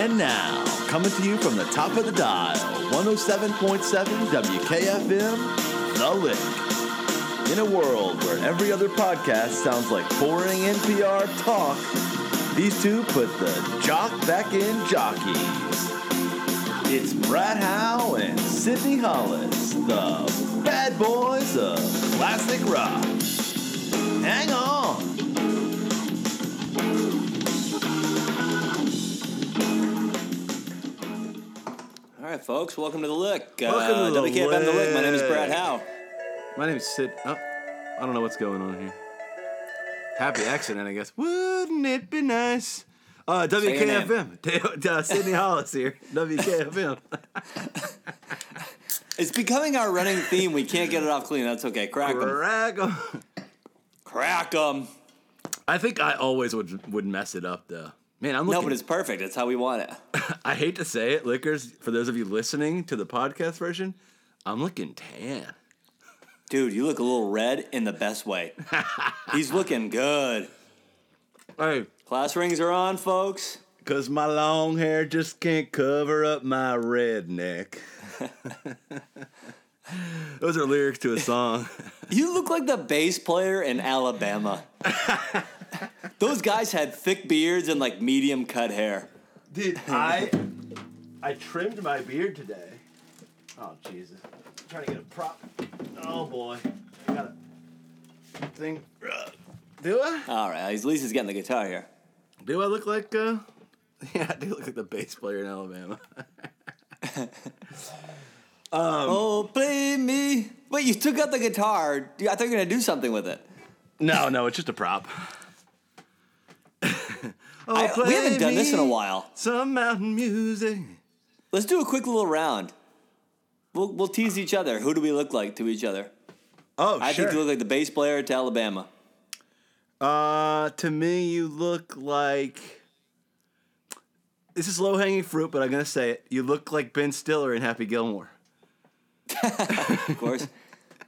And now, coming to you from the top of the dial, 107.7 WKFM, The Lick. In a world where every other podcast sounds like boring NPR talk, these two put the jock back in jockeys. It's Brad Howe and Sydney Hollis, the bad boys of classic rock. Hang on. Right, folks, welcome to the Lick. Welcome uh, to the WKFM the Lick. My name is Brad Howe. My name is Sid. Oh, I don't know what's going on here. Happy accident, I guess. Wouldn't it be nice? Uh. WKFM. uh, Sydney Hollis here. WKFM. It's becoming our running theme. We can't get it off clean. That's okay. Crack 'em. Crack 'em. Crack 'em. I think I always would would mess it up though. Man, I'm No, looking. but it's perfect. It's how we want it. I hate to say it, liquors. For those of you listening to the podcast version, I'm looking tan. Dude, you look a little red in the best way. He's looking good. Hey, Class rings are on, folks. cause my long hair just can't cover up my redneck. Those are lyrics to a song. You look like the bass player in Alabama. Those guys had thick beards and like medium cut hair. Dude, I I trimmed my beard today. Oh Jesus! I'm trying to get a prop. Oh boy, I got a thing. Do I? All right, at least he's getting the guitar here. Do I look like? uh Yeah, I do look like the bass player in Alabama. oh, play me. Wait, you took out the guitar. I thought you were gonna do something with it. no, no, it's just a prop. Oh, I- we haven't done this in a while. Some mountain music. Let's do a quick little round. We'll, we'll tease each other. Who do we look like to each other? Oh, I sure. think you look like the bass player to Alabama. Uh, to me, you look like. This is low hanging fruit, but I'm gonna say it. You look like Ben Stiller in Happy Gilmore. Of course.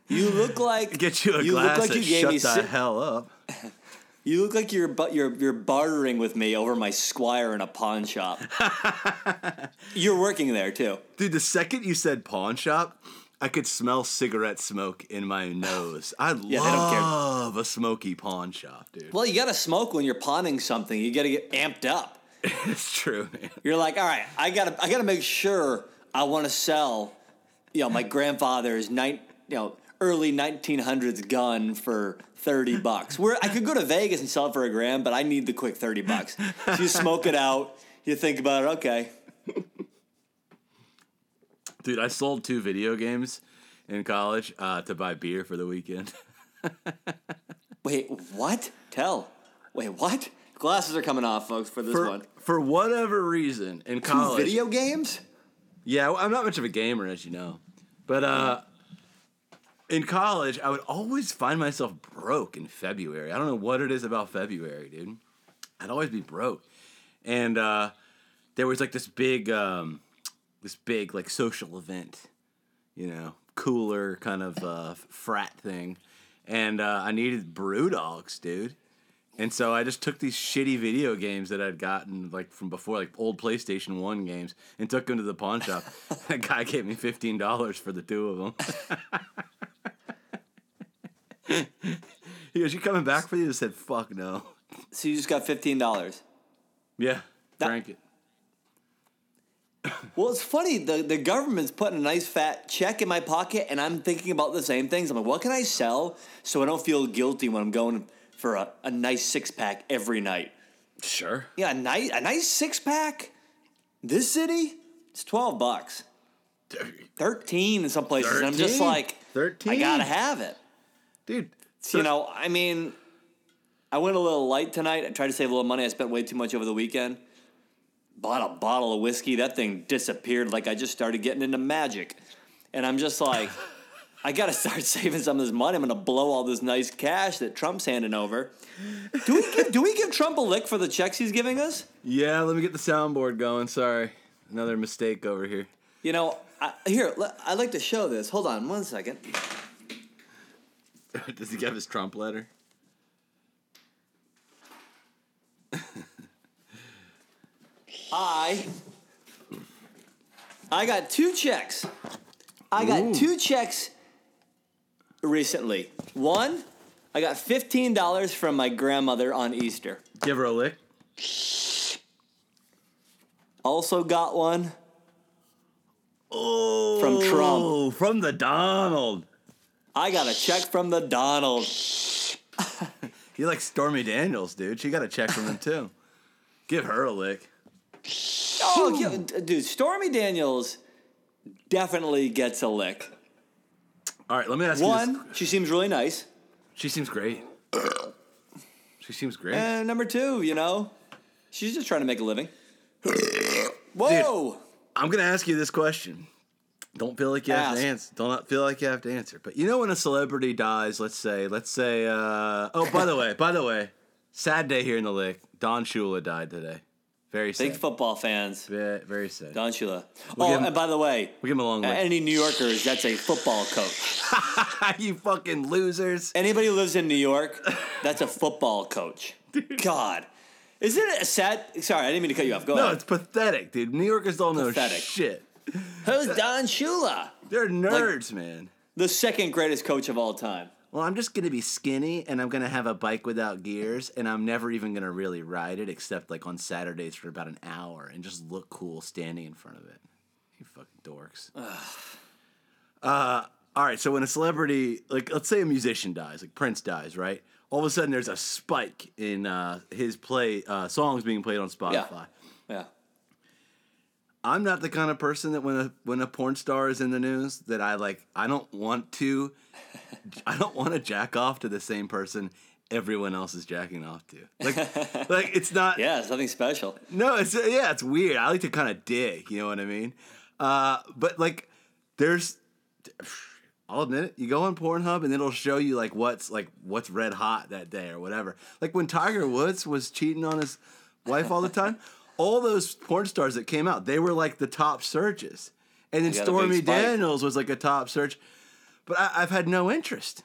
you look like Get you a you glass look like you gave shut me the si- hell up. you look like you're bu- you're you're bartering with me over my squire in a pawn shop. you're working there too. Dude, the second you said pawn shop, I could smell cigarette smoke in my nose. I Yeah, they don't care. love a smoky pawn shop, dude. Well, you got to smoke when you're pawning something. You got to get amped up. it's true, man. You're like, all right, I got to I got to make sure I want to sell, you know, my grandfather's nine, you know, early 1900s gun for 30 bucks. Where I could go to Vegas and sell it for a grand, but I need the quick 30 bucks. So you smoke it out, you think about it, okay. Dude, I sold two video games in college uh, to buy beer for the weekend. Wait, what? Tell. Wait, what? Glasses are coming off, folks, for this for, one. for whatever reason, in Two college. video games? Yeah, well, I'm not much of a gamer, as you know. But uh, in college, I would always find myself broke in February. I don't know what it is about February, dude. I'd always be broke. And uh, there was like this big, um, this big like social event, you know, cooler kind of uh, frat thing. And uh, I needed brew dogs, dude. And so I just took these shitty video games that I'd gotten like from before, like old PlayStation One games, and took them to the pawn shop. that guy gave me fifteen dollars for the two of them. he goes, "You coming back for these?" I said, "Fuck no." So you just got $15. Yeah, That- drank it. Well, it's funny. The, the government's putting a nice fat check in my pocket, and I'm thinking about the same things. I'm like, what can I sell so I don't feel guilty when I'm going for a, a nice six pack every night? Sure. Yeah, a nice, a nice six pack. This city, it's 12 bucks. 13 in some places. And I'm just like, 13? like, I gotta have it. Dude. So, you know, I mean, I went a little light tonight. I tried to save a little money. I spent way too much over the weekend. Bought a bottle of whiskey. That thing disappeared like I just started getting into magic. And I'm just like, I got to start saving some of this money. I'm going to blow all this nice cash that Trump's handing over. Do we give, do we give Trump a lick for the checks he's giving us? Yeah, let me get the soundboard going. Sorry, another mistake over here. You know, I, here, I'd like to show this. Hold on one second. Does he have his Trump letter? I I got two checks. I got Ooh. two checks recently. One, I got fifteen dollars from my grandmother on Easter. Give her a lick. Also got one Oh, From Trump. From the Donald. I got a check from the Donald. He likes Stormy Daniels, dude. She got a check from him too. Give her a lick. Oh, dude, Stormy Daniels definitely gets a lick. All right, let me ask you. One, she seems really nice. She seems great. She seems great. And number two, you know, she's just trying to make a living. Whoa! I'm gonna ask you this question. Don't feel like you have to answer. Don't feel like you have to answer. But you know when a celebrity dies, let's say, let's say, uh, oh, by the way, by the way, sad day here in the lick. Don Shula died today. Very sad. Big football fans. Ve- very sad. Don Shula. We'll oh, him- and by the way, we give him a long way. any New Yorkers, that's a football coach. you fucking losers. Anybody who lives in New York, that's a football coach. God. Isn't it a sad? Sorry, I didn't mean to cut you off. Go ahead. No, ahead. it's pathetic, dude. New Yorkers don't know shit. Who's Don Shula? They're nerds, man. The second greatest coach of all time. Well, I'm just gonna be skinny, and I'm gonna have a bike without gears, and I'm never even gonna really ride it, except like on Saturdays for about an hour, and just look cool standing in front of it. You fucking dorks. uh, all right. So when a celebrity, like let's say a musician dies, like Prince dies, right? All of a sudden, there's a spike in uh, his play uh, songs being played on Spotify. Yeah. I'm not the kind of person that when a when a porn star is in the news that I like I don't want to I don't want to jack off to the same person everyone else is jacking off to. Like like it's not Yeah, it's nothing special. no, it's yeah, it's weird. I like to kind of dig, you know what I mean? Uh, but like, there's, I'll admit it. You go on Pornhub and it'll show you like what's like what's red hot that day or whatever. Like when Tiger Woods was cheating on his wife all the time, all those porn stars that came out, they were like the top searches, and then They got a big Stormy. Daniels was like a top search. But I, I've had no interest.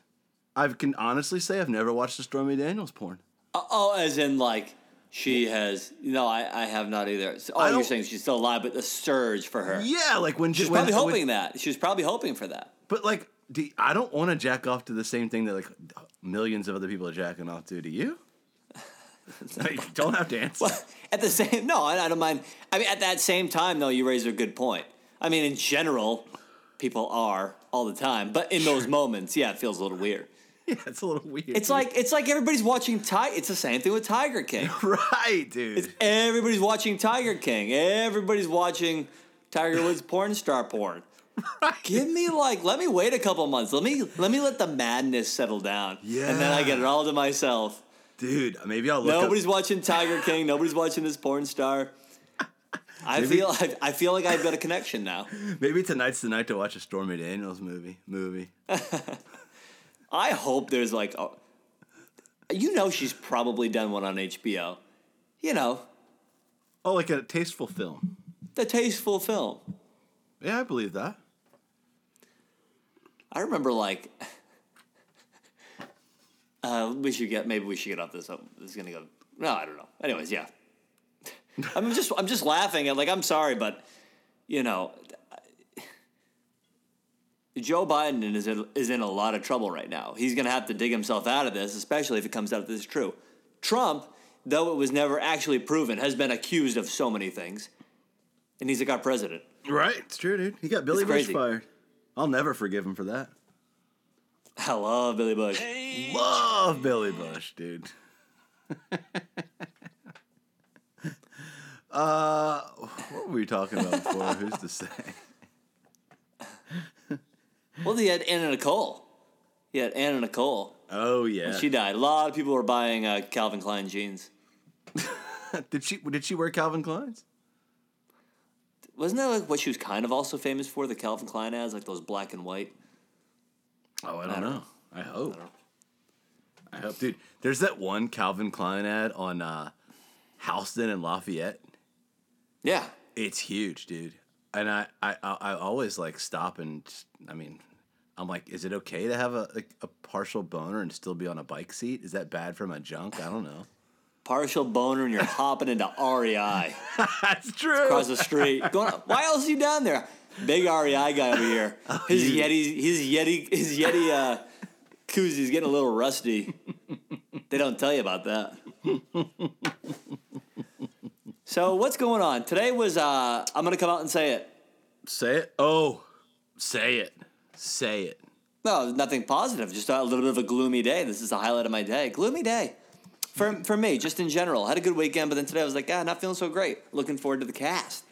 I can honestly say I've never watched a Stormy Daniels porn. Oh, oh, as in like she has. No, I, I have not either. So- Oh, you're saying she's still alive, but the surge for her. Yeah, like when She's when- probably when- hoping that. She was probably hoping for that. But like, do, I don't want to jack off to the same thing that like millions of other people are jacking off to. Do you? You don't have to answer. At the same, no, I, I don't mind. I mean, at that same time, though, you raise a good point. I mean, in general, people are all the time, but in those moments, yeah, it feels a little weird. Yeah, it's a little weird. It's dude. like it's like everybody's watching Tiger. It's the same thing with Tiger King. right, dude. It's Everybody's watching Tiger King. Everybody's watching Tiger Woods porn star porn. Give me like, let me wait a couple months. Let me let me let the madness settle down. And then I get it all to myself. Dude, maybe I'll look. Nobody's up, watching Tiger King. Nobody's watching this porn star. I Maybe- feel I, I feel like I've got a connection now. maybe tonight's the night to watch a Stormy Daniels movie. Movie. I hope there's like, a, you know, she's probably done one on HBO. You know, Oh, like a tasteful film. the tasteful film. Yeah, I believe that. I remember like uh, we should get maybe we should get off this. Up. This is gonna go. No, I don't know. Anyways, yeah. I'm just I'm just laughing at like I'm sorry, but you know, Joe Biden is in, is in a lot of trouble right now. He's gonna have to dig himself out of this, especially if it comes out that this is true. Trump, though it was never actually proven, has been accused of so many things, and he's like our president. Right, it's true, dude. He got Billy It's Bush fired. I'll never forgive him for that. I love Billy Bush. Love Billy Bush, dude. uh, what were we talking about before? Who's to say? Well, he had Anna Nicole. He had Anna Nicole. Oh yeah. She died. A lot of people were buying uh, Calvin Klein jeans. did she did she wear Calvin Klein's? Wasn't that like what she was kind of also famous for? The Calvin Klein ads, like those black and white. Oh, I don't, don't know. know. I hope. I, hope, dude. There's that one Calvin Klein ad on uh, Houston and Lafayette. Yeah, It's huge, dude. And I, I, I, I always like stop and I mean, I'm like, is it okay to have a, like, a partial boner and still be on a bike seat? Is that bad for my junk? I don't know. partial boner and you're hopping into REI That's true. across the street. Going, why else are you down there? Big REI guy over here. His you- Yeti, his Yeti, his Yeti uh, koozie getting a little rusty. They don't tell you about that. so what's going on today? Was uh, I'm gonna come out and say it. Say it. Oh, say it. Say it. No, nothing positive. Just a little bit of a gloomy day. This is the highlight of my day. Gloomy day. For, for me, just in general. I Had a good weekend, but then today I was like, ah, not feeling so great. Looking forward to the cast.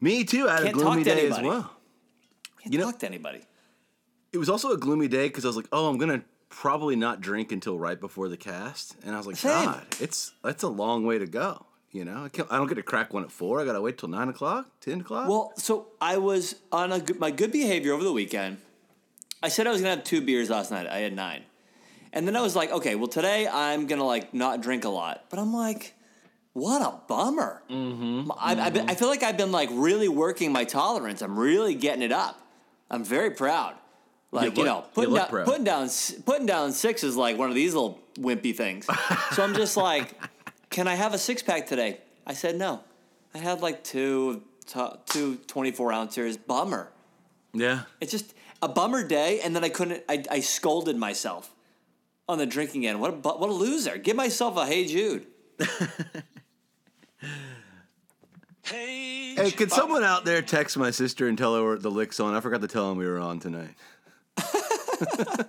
Me too. I had Can't a gloomy day as anybody. well. Can't You know- talk to anybody. It was also a gloomy day because I was like, oh, I'm gonna probably not drink until right before the cast, and I was like, Same. God, it's that's a long way to go. You know, I, can't, I don't get to crack one at four. I gotta wait till nine o'clock, ten o'clock. Well, so I was on a good, my good behavior over the weekend. I said I was gonna have two beers last night. I had nine, and then I was like, okay, well today I'm gonna like not drink a lot. But I'm like, what a bummer. Mm-hmm, I, I've been, I feel like I've been like really working my tolerance. I'm really getting it up. I'm very proud. Like you, look- know, putting look down, proud. putting down putting down six is like one of these little wimpy things. so I'm just like, can I have a six pack today? I said no. I had like two, two 24 ounces. Bummer. yeah, It's just a bummer day, and then I couldn't. I, I scolded myself on the drinking end. What a what a loser! Give myself a hey Jude. Hey, could someone out there text my sister and tell her the lick's on? I forgot to tell him we were on tonight.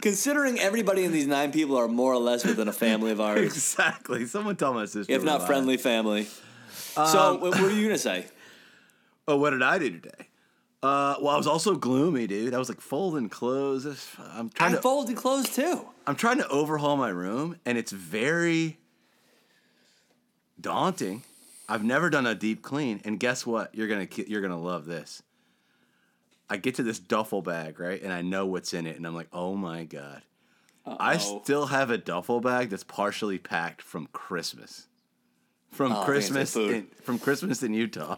Considering everybody in these nine people are more or less within a family of ours, Exactly. Someone tell my sister. if not friendly family. so, Um, what, what are you gonna say? Oh, what did I do today? Uh, well, I was also gloomy, dude. I was like folding clothes. I'm trying I to. folded clothes too. I'm trying to overhaul my room, and it's very daunting. I've never done a deep clean, and guess what? You're gonna you're gonna love this. I get to this duffel bag, right, and I know what's in it, and I'm like, oh my god. I Uh-oh. still have a duffel bag that's partially packed from Christmas, from Oh, I think it's Christmas, in, from Christmas in Utah.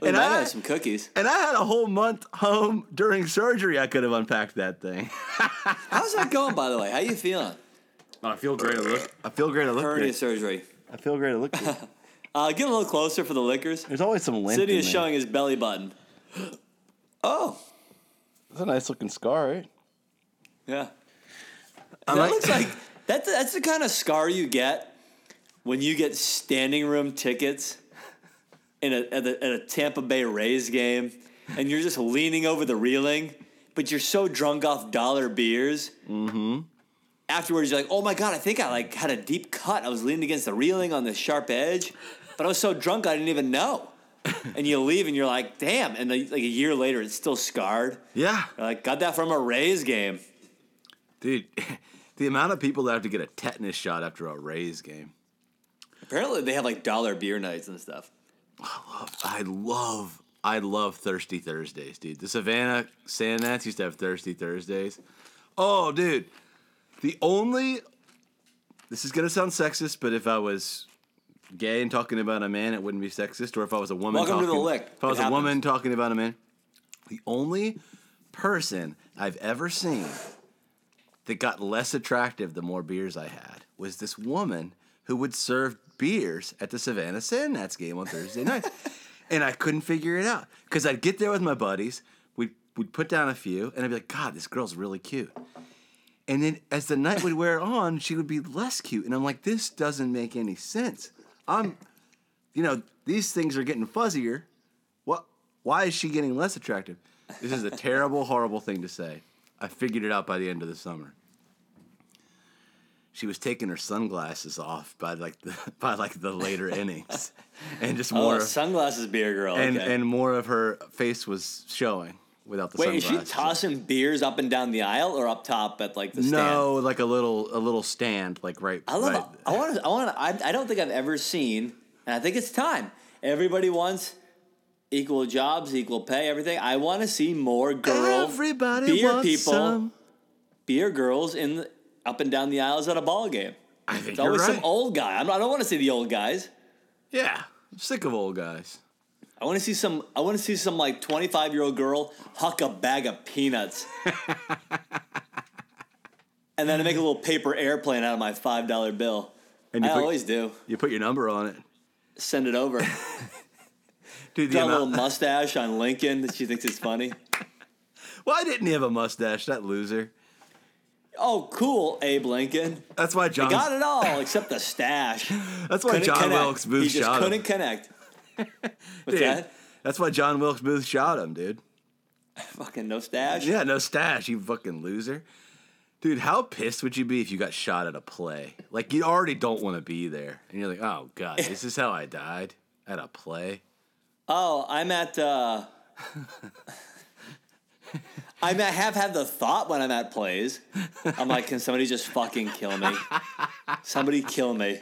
We And I- had some cookies. And I had a whole month home during surgery. I could have unpacked that thing. How's that going, by the way? How you feeling? I feel great. I look. I feel great. I look Hernia great. surgery. I feel great. I look good. Uh, get a little closer for the liquors. There's always some lint. City in is there. showing his belly button. Oh, That's a nice looking scar, right? yeah. I'm that like- looks like that's that's the kind of scar you get when you get standing room tickets in a at, a at a Tampa Bay Rays game, and you're just leaning over the reeling, but you're so drunk off dollar beers. Mm-hmm. Afterwards, you're like, "Oh my god, I think I like had a deep cut. I was leaning against the reeling on the sharp edge, but I was so drunk I didn't even know." and you leave, and you're like, "Damn!" And like a year later, it's still scarred. Yeah, You're like, "Got that from a Rays game." dude. The amount of people that have to get a tetanus shot after a Rays game. Apparently, they have like dollar beer nights and stuff. I love, I love I love Thirsty Thursdays, dude. The Savannah Sand Gnats used to have Thirsty Thursdays. Oh, dude. The only, this is gonna sound sexist, but if I was gay and talking about a man, it wouldn't be sexist. Or if I was a woman, Welcome to talking, the lick. If I was It a woman talking about a man, the only person I've ever seen that got less attractive the more beers I had was this woman who would serve beers at the Savannah Sand Gnats game on Thursday nights. and I couldn't figure it out because I'd get there with my buddies, we'd, we'd put down a few, and I'd be like, God, this girl's really cute. And then as the night would wear on, she would be less cute. And I'm like, this doesn't make any sense. I'm, you know, these things are getting fuzzier. What? Why is she getting less attractive? This is a terrible, horrible thing to say. I figured it out by the end of the summer. She was taking her sunglasses off by like the by like the later innings, and just Oh, more of, sunglasses beer girl. and okay. and more of her face was showing without the Wait, is she tossing beers up and down the aisle or up top at like the stand? No, like a little a little stand, like right. I love. right- I want. I want. I, I don't think I've ever seen, and I think it's time. Everybody wants equal jobs, equal pay, everything. I want to see more girl Everybody beer wants people, some. beer girls in the, up and down the aisles at a ball game. I think It's always right. some old guy. I'm I don't want to see the old guys. yeah, I'm sick of old guys. I want to see some. I want to see some like 25 year old girl huck a bag of peanuts, and then make a little paper airplane out of my five dollar bill. And you I put, always do. you put your number on it. Send it over. Dude, the Got a little mustache on Lincoln that she thinks is funny. why didn't he have a mustache? That loser. Oh, cool, Abe Lincoln. That's why John. Got it all except the stash. That's why Couldn't John connect. Wilkes Booth He just shot couldn't him. connect. Dude, that? That's why John Wilkes Booth shot him, dude. Fucking no stash. Yeah, no stash, you fucking loser. Dude, how pissed would you be if you got shot at a play? Like you already don't want to be there, and you're like, "Oh God, this is how I died at a play." Oh, I'm at. uh I mean, I have had the thought when I'm at plays. I'm like, can somebody just fucking kill me? Somebody kill me.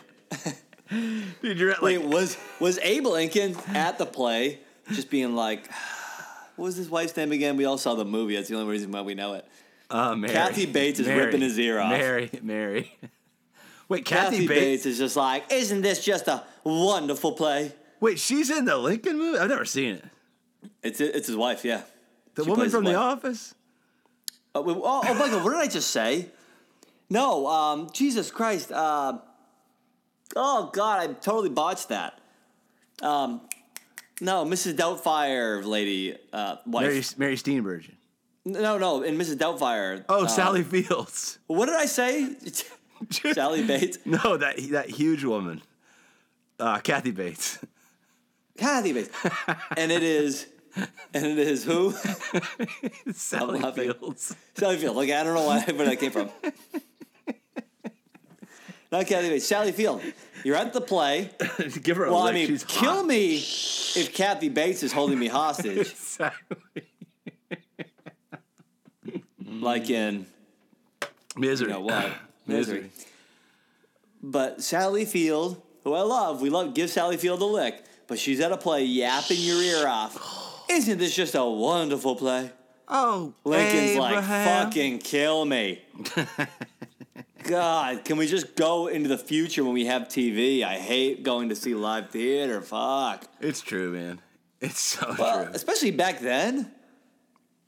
Dude, you're at like, Wait, was was Abe Lincoln at the play, just being like, what was his wife's name again? We all saw the movie. That's the only reason why we know it. uh, Mary. Kathy Bates is Mary. ripping his ear off. Mary, Mary. Wait, Kathy, Kathy, Bates. Bates. is just like, isn't this just a wonderful play? Wait, she's in the Lincoln movie. I've never seen it. It's it's his wife, yeah. The She woman from The. Office. Oh, wait, oh, oh Michael, what did I just say? No, um, Jesus Christ. Uh, oh, God, I totally botched that. Um, no, Mrs. Doubtfire lady, uh, wife. Mary, Mary Steenburgen. No, no, and Mrs. Doubtfire. Oh, uh, Sally Fields. What did I say? Sally Bates. No, that that huge woman. Uh, Kathy Bates. Kathy Bates. and it is, and it is who? Sally. Fields. Sally Fields. Like, I don't know why, where that came from. Not Kathy Bates. Sally Field. You're at the play. Give her a Well, I mean, She's kill hot. me if Kathy Bates is holding me hostage, Exactly. like in Misery. you know what Misery. misery. But Sally Field, who I love, we love give Sally Field a lick, but she's at a play yapping your ear off. Isn't this just a wonderful play? Oh, Lincoln's like, Abraham. fucking kill me. God, can we just go into the future when we have TV? I hate going to see live theater. Fuck. It's true, man. It's so Well, true. especially back then.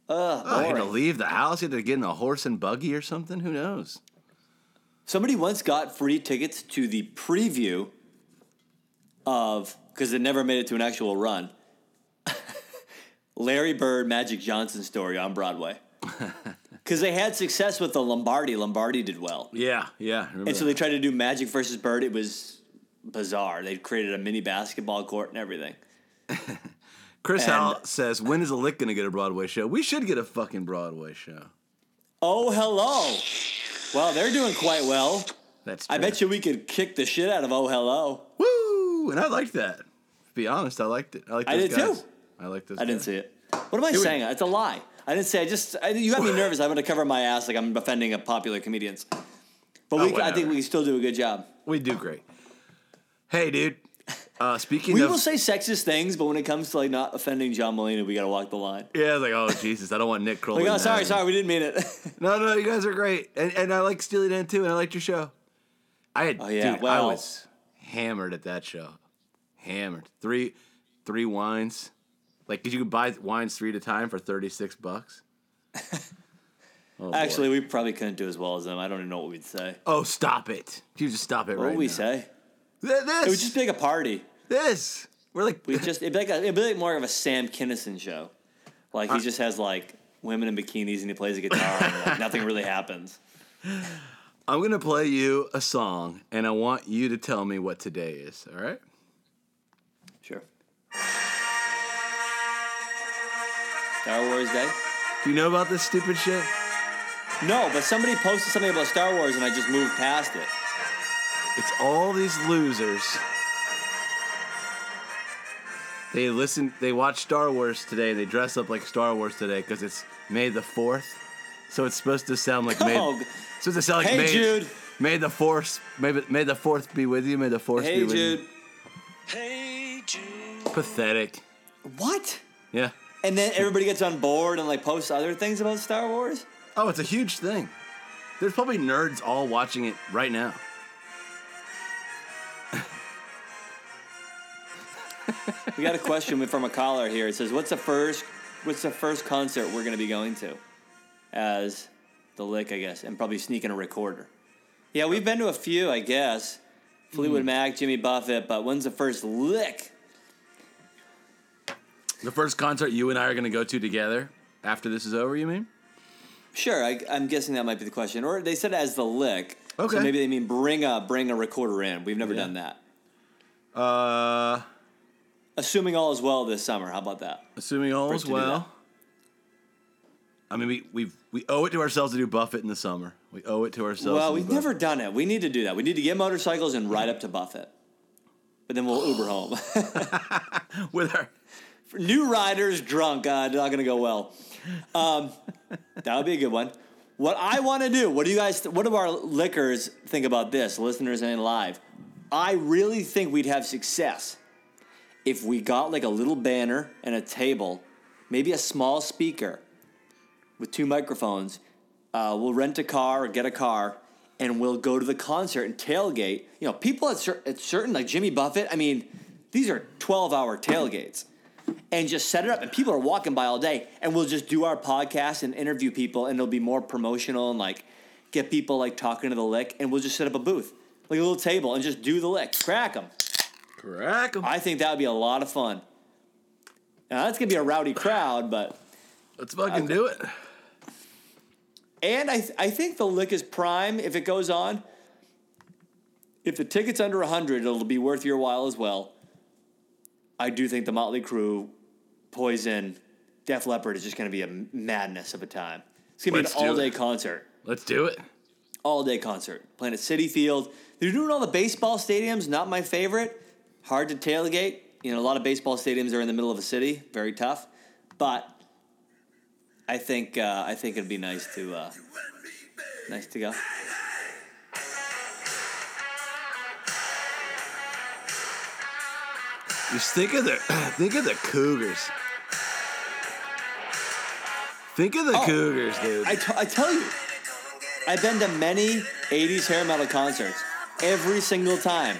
Ugh, Oh, you had to leave the house. You had to get in a horse and buggy or something. Who knows? Somebody once got free tickets to the preview of because it never made it to an actual run. Larry Bird, Magic Johnson story on Broadway. Because they had success with the Lombardi. Lombardi did well. Yeah, yeah. And so that. they tried to do Magic versus Bird. It was bizarre. They created a mini basketball court and everything. Chris and- Howell says, "When is a Lick gonna get a Broadway show? We should get a fucking Broadway show." Oh, hello. Well, they're doing quite well. That's. I bet you we could kick the shit out of Oh, hello. Woo! And I liked that. To be honest, I liked it. I liked I did guys. too. I liked those. I didn't see it. What am I was- saying? It's a lie. I didn't say. I just. I, you got me nervous. I'm going to cover my ass like I'm offending a popular comedians. But Oh, we, I think we can still do a good job. We do great. Hey, dude. Uh, speaking We of, will say sexist things, but when it comes to like not offending John Mulaney, we got to walk the line. yeah, like, oh Jesus, I don't want Nick Kroll. Like, oh, sorry, sorry, we didn't mean it. No, no, you guys are great, and and I like Steely Dan too, and I liked your show. I had, Oh, yeah, dude, I was hammered at that show, hammered. Three, three wines, like 'cause you could buy wines three at a time for thirty six bucks. Oh, boy. Actually, we probably couldn't do as well as them. I don't even know what we'd say. oh, stop it! You just stop it What right would we now. say? Th- This, It would just be like a party. this. We're like, We just it'd be like a, it'd be like more of a Sam Kinison show. Like he uh. just has like women in bikinis and he plays a guitar and like, nothing really happens. I'm gonna play you a song, and I want you to tell me what today is. All right? Sure. Star Wars Day? Do you know about this stupid shit? No, but somebody posted something about Star Wars and I just moved past it. It's all these losers. They listen. They watch Star Wars today. and They dress up like Star Wars today because it's May the Fourth. So it's supposed to sound like May. Oh, it's supposed to sound like hey, May. Jude. May the Fourth. May, May the Fourth be with you. May the Fourth be Hey with Jude. you. Hey Jude. Pathetic. What? Yeah. And then everybody gets on board and like posts other things about Star Wars? Oh, it's a huge thing. There's probably nerds all watching it right now. We got a question from a caller here. It says, "What's the first? What's the first concert we're going to be going to?" As the lick, I guess, and probably sneaking a recorder. Yeah, we've been to a few, I guess. Fleetwood hmm. Mac, Jimmy Buffett, but when's the first lick? The first concert you and I are going to go to together after this is over, you mean? Sure, I, I'm guessing that might be the question. Or they said as the lick. Okay. So maybe they mean bring a bring a recorder in. We've never Yeah. done that. Uh, Assuming all is well this summer. How about that? assuming all is it to do well. I mean, we we we owe it to ourselves to do Buffett in the summer. We owe it to ourselves. Well, to we've never done it. We need to do that. We need to get motorcycles and ride up to Buffett. But then we'll Uber home. with our new riders drunk, uh, not to go well. Um, that would be a good one. What I want to do, what do you guys, what do our liquors think about this, listeners and live? I really think we'd have success if we got like a little banner and a table, maybe a small speaker with two microphones. Uh, we'll rent a car or get a car, and we'll go to the concert and tailgate. You know, people at, cer- at certain like Jimmy Buffett. I mean, these are twelve-hour tailgates, and just set it up, and people are walking by all day, and we'll just do our podcast and interview people, and it'll be more promotional and like get people like talking to the lick, and we'll just set up a booth, like a little table, and just do the lick, crack them. crack 'em. I think that would be a lot of fun. Now that's gonna be a rowdy crowd, but Let's fucking do it. And I, th- I think the lick is prime if it goes on. If the ticket's under 100, it'll be worth your while as well. I do think the Motley Crue, Poison, Def Leppard is just going to be a madness of a time. It's going to be an all day it. concert. Let's do it. All day concert. Playing at Citi Field. They're doing all the baseball stadiums, not my favorite. Hard to tailgate. You know, a lot of baseball stadiums are in the middle of a city, very tough. But I think uh, I think it'd be nice to uh, nice to go. Just think of the think of the Cougars. Think of the Oh, Cougars, dude. I, t- I tell you, I've been to many 80s hair metal concerts. Every single time.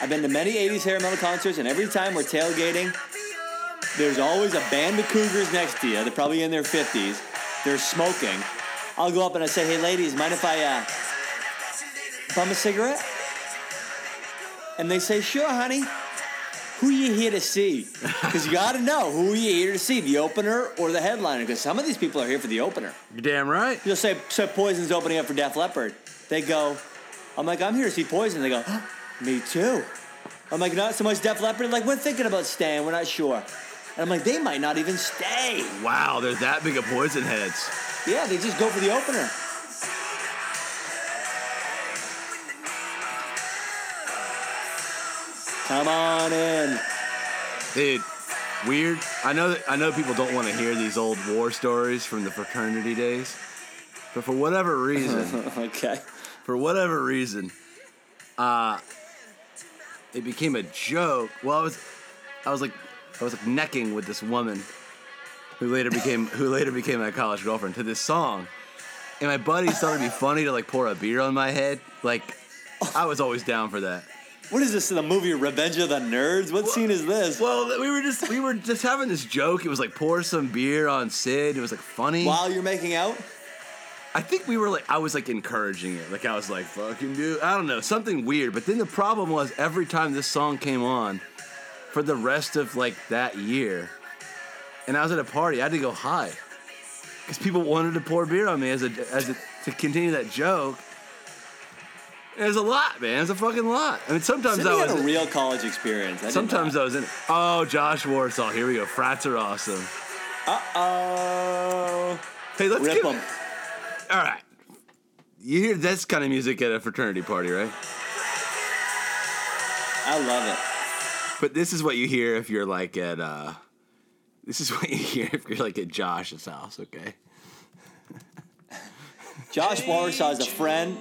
I've been to many 80s hair metal concerts, and every time we're tailgating, there's always a band of cougars next to you. They're probably in their 50s. They're smoking. I'll go up and I say, hey, ladies, mind if I uh, bum a cigarette? And they say, sure, honey. Who you here to see? Because you got to know who you here to see, the opener or the headliner. Because some of these people are here for the opener. You're damn right. You'll say, so Poison's opening up for Def Leppard. They go, I'm like, I'm here to see Poison. They go, "Huh, me too. I'm like, not so much Def Leppard. Like, we're thinking about staying. We're not sure. And I'm like, they might not even stay. Wow, they're that big of poison heads. Yeah, they just go for the opener. Come on in. Dude, weird. I know that I know people don't want to hear these old war stories from the fraternity days. But for whatever reason, okay. for whatever reason, uh it became a joke. Well, I was I was like I was like necking with this woman who later became who later became my college girlfriend to this song. And my buddies thought it'd be funny to like pour a beer on my head. Like I was always down for that. What is this, in the movie Revenge of the Nerds? What scene is this? Well, we were just we were just having this joke. It was like pour some beer on Sid. It was like funny. While you're making out? I think we were like I was like encouraging it. Like I was like fucking dude. I don't know something weird. But then the problem was every time this song came on, for the rest of like that year, and I was at a party, I had to go high because people wanted to pour beer on me as a as a to continue that joke. It was a lot, man. It was a fucking lot. I mean, sometimes Sydney I had was. a real college experience. I Sometimes. I was in. Oh, Josh Warsaw. Here we go. Frats are awesome. Uh-oh. Hey, let's Rip give. 'em. All right. You hear this kind of music at a fraternity party, right? I love it. But this is what you hear if you're like at. uh This is what you hear if you're like at Josh's house. Okay. Josh Warsaw is a friend.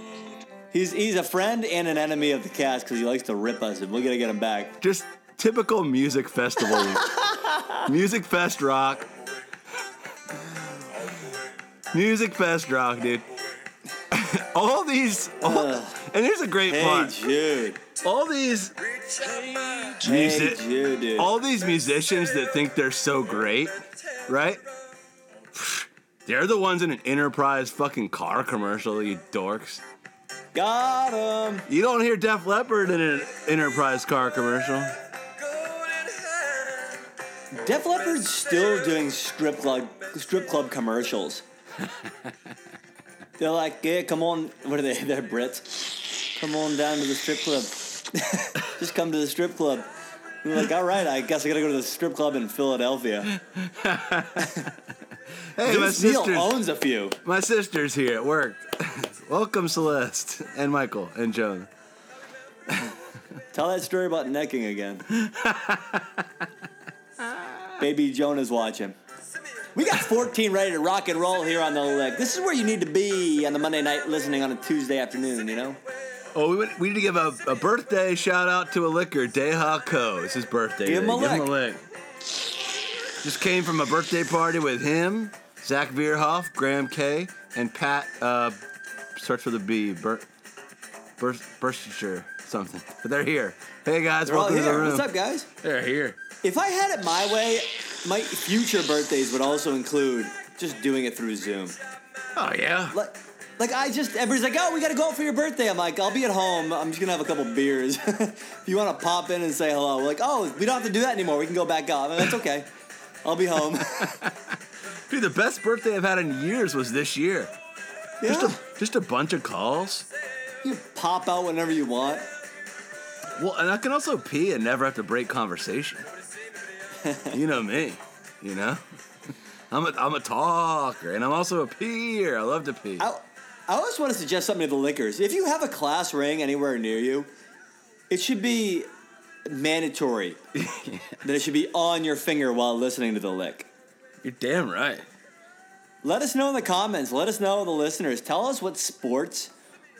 He's he's a friend and an enemy of the cast because he likes to rip us, and we're gonna get him back. Just typical music festival. music fest rock. Music fest rock, dude. all these. All, and here's a great Hey part. Jude. All these Hey music. Jude, dude. all these musicians that think they're so great, right? They're the ones in an enterprise fucking car commercial, you dorks. Got him. You don't hear Def Leppard in an Enterprise car commercial. Def Leppard's still doing strip club strip club commercials. They're like, yeah, come on. What are they? They're Brits. Come on down to the strip club. Just come to the strip club. And we're like, all right, I guess I gotta go to the strip club in Philadelphia. Hey, my sister's, owns a few. my sister's here at work. Welcome, Celeste and Michael and Joan. Tell that story about necking again. Baby Jonah's watching. We got 14 ready to rock and roll here on the leg. This is where you need to be on the Monday night listening on a Tuesday afternoon, you know? Oh, we, would- we need to give a, a birthday shout out to a liquor, Deha Co. It's his birthday. Give him a Give him a lick. Just came from a birthday party with him, Zach Veerhoff, Graham K, and Pat. Uh, search for the B. Bert, Bert, something. But they're here. Hey guys, They're welcome to the room. What's up, guys? They're here. If I had it my way, my future birthdays would also include just doing it through Zoom. Oh yeah. Like, like I just everybody's like, oh, we got to go out for your birthday. I'm like, I'll be at home. I'm just gonna have a couple beers. if you want to pop in and say hello, we're like, oh, we don't have to do that anymore. We can go back out. I'm like, That's okay. I'll be home. Dude, the best birthday I've had in years was this year. Just yeah. a just a bunch of calls. You pop out whenever you want. Well, and I can also pee and never have to break conversation. you know me, you know. I'm a I'm a talker, and I'm also a peer. I love to pee. I, I always want to suggest something to the liquors. If you have a class ring anywhere near you, it should be mandatory that it should be on your finger while listening to the lick. You're damn right. Let us know in the comments. Let us know, the listeners. Tell us what sports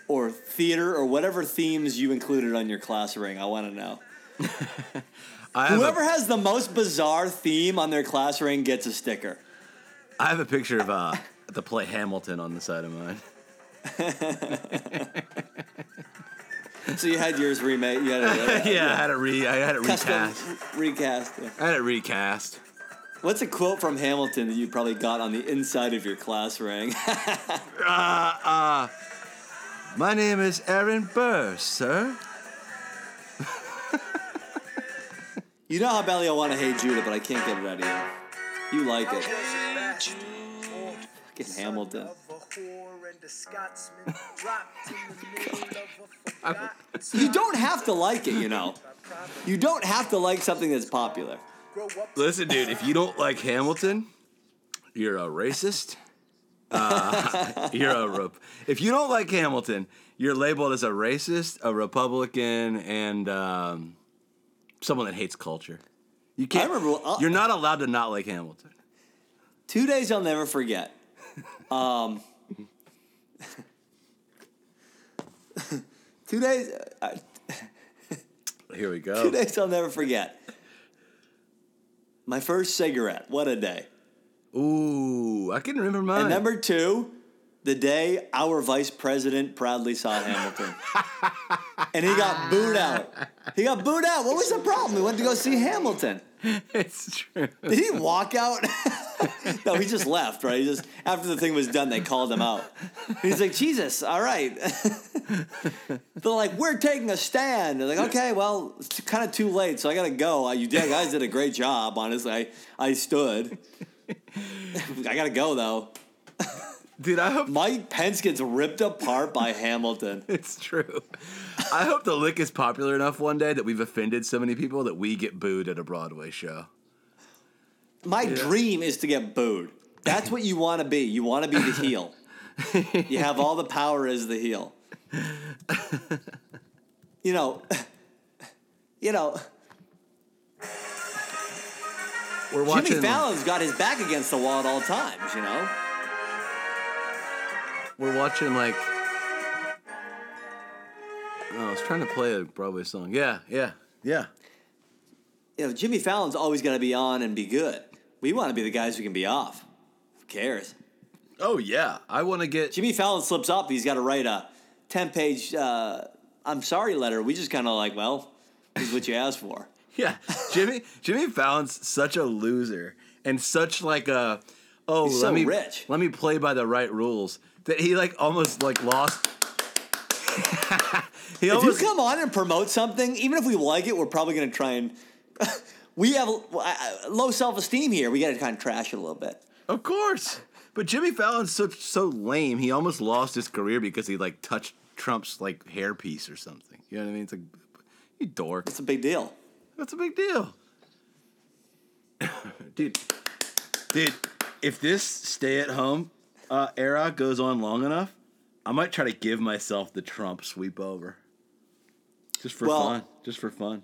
or theater or whatever themes you included on your class ring. I want to know. Whoever a, has the most bizarre theme on their class ring gets a sticker. I have a picture of uh, the play Hamilton on the side of mine. So you had yours remade. You had it uh, yeah, I had it re I had it custom recast. recast. yeah. I had it recast. What's a quote from Hamilton that you probably got on the inside of your class ring? Uh, uh, my name is Aaron Burr, sir. you know how badly I want to hate Judah, but I can't get it out of you. You like it. Fucking Hamilton. You don't have to like it, you know. You don't have to like something that's popular. Listen, dude, if you don't like Hamilton, you're a racist. Uh, you're a rep- if you don't like Hamilton, you're labeled as a racist, a Republican, and um, someone that hates culture. You can't. I remember- uh, you're not allowed to not like Hamilton. Two days I'll never forget. Um, two days. Uh, Here we go. two days I'll never forget. My first cigarette. What a day. Ooh, I can remember mine. And number two, the day our vice president proudly saw Hamilton. and he got booed out. He got booed out. What was the problem? He went to go see Hamilton. it's true. Did he walk out? no, he just left, right? He just after the thing was done, they called him out. He's like, Jesus, all right. They're like, we're taking a stand. They're like, okay, well, it's kind of too late, so I gotta go. You guys did a great job, honestly. I, I stood. I gotta go though. Dude, I hope Mike Pence gets ripped apart by Hamilton. it's true. I hope the lick is popular enough one day that we've offended so many people that we get booed at a Broadway show. My dream is to get booed. That's what you want to be. You want to be the heel. You have all the power as the heel. You know, you know, We're watching. Jimmy Fallon's got his back against the wall at all times, you know? We're watching like. Oh, I was trying to play a Broadway song. Yeah, yeah, yeah. You know, Jimmy Fallon's always got to be on and be good. We want to be the guys who can be off. Who cares? Oh yeah, I want to get. Jimmy Fallon slips up, he's got to write a 10 page uh, I'm sorry letter. We just kind of like, well, this is what you asked for. Yeah, Jimmy. Jimmy Fallon's such a loser and such like a. Oh, He's let so me rich. let me play by the right rules that he like almost like lost. He If you almost, come on and promote something, even if we like it, we're probably going to try and. we have uh, low self esteem here. We got to kind of trash it a little bit. of course. But Jimmy Fallon's so so lame. He almost lost his career because he like touched Trump's like hairpiece or something. You know what I mean? It's like you dork. It's a big deal. That's a big deal. dude, dude, if this stay at home uh, era goes on long enough, I might try to give myself the Trump sweep over. Just for Well- fun. Just for fun.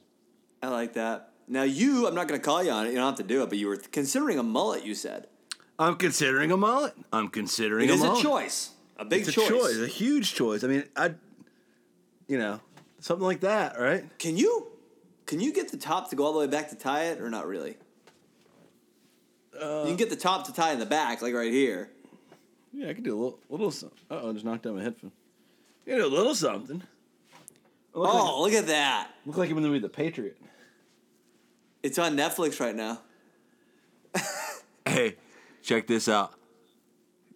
I like that. Now, you, I'm not going to call you on it. You don't have to do it, but you were considering a mullet, you said. I'm considering a mullet. I'm considering It a is a mullet. choice. A big choice. A choice. choice. A huge choice. I mean, I, you know, something like that, right? Can you can you get the top to go all the way back to tie it or not really? Uh, you can get the top to tie in the back, like right here. Yeah, I could do a little, little something. Uh oh, just knocked out my headphone. You do a little something. I Look Oh, look at that. look like I'm in the movie The Patriot. It's on Netflix right now. Hey, check this out.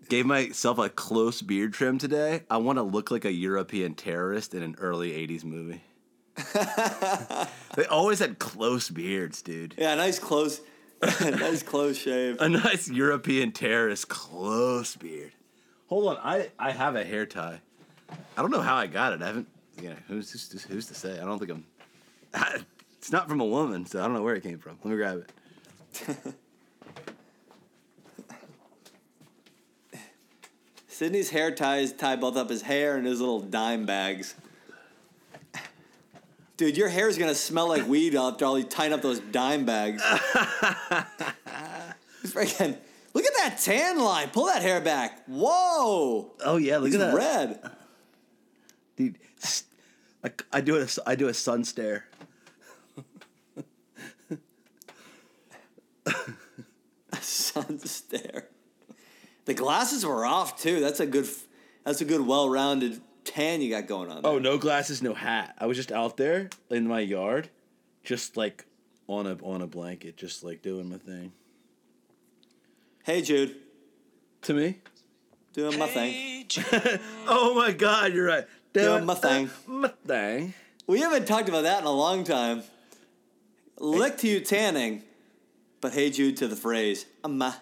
Gave myself a close beard trim today. I want to look like a European terrorist in an early 80s movie. they always had close beards, dude. Yeah, nice close nice close shave. A nice European terrorist close beard. Hold on, I, I have a hair tie. I don't know how I got it. I haven't, you know, who's, who's, who's to say? I don't think I'm. it's not from a woman, so I don't know where it came from. Let me grab it. Sydney's hair ties tie both up his hair and his little dime bags. Dude, your hair is gonna smell like weed after all you tying up those dime bags. Freaking look at that tan line. Pull that hair back. Whoa! Oh yeah, look It's at that, red. dude. I do a I do a sun stare. A sun stare. The glasses were off too. That's a good. That's a good, well-rounded tan you got going on. There. Oh, no glasses, no hat. I was just out there in my yard, just like on a on a blanket, just like doing my thing. Hey, Jude, To me. doing my thing. Hey Jude, Oh my God, you're right. Doing my thing. uh, my thing. We haven't talked about that in a long time. Lick to you tanning, but hey Jude to the phrase, I'm uh,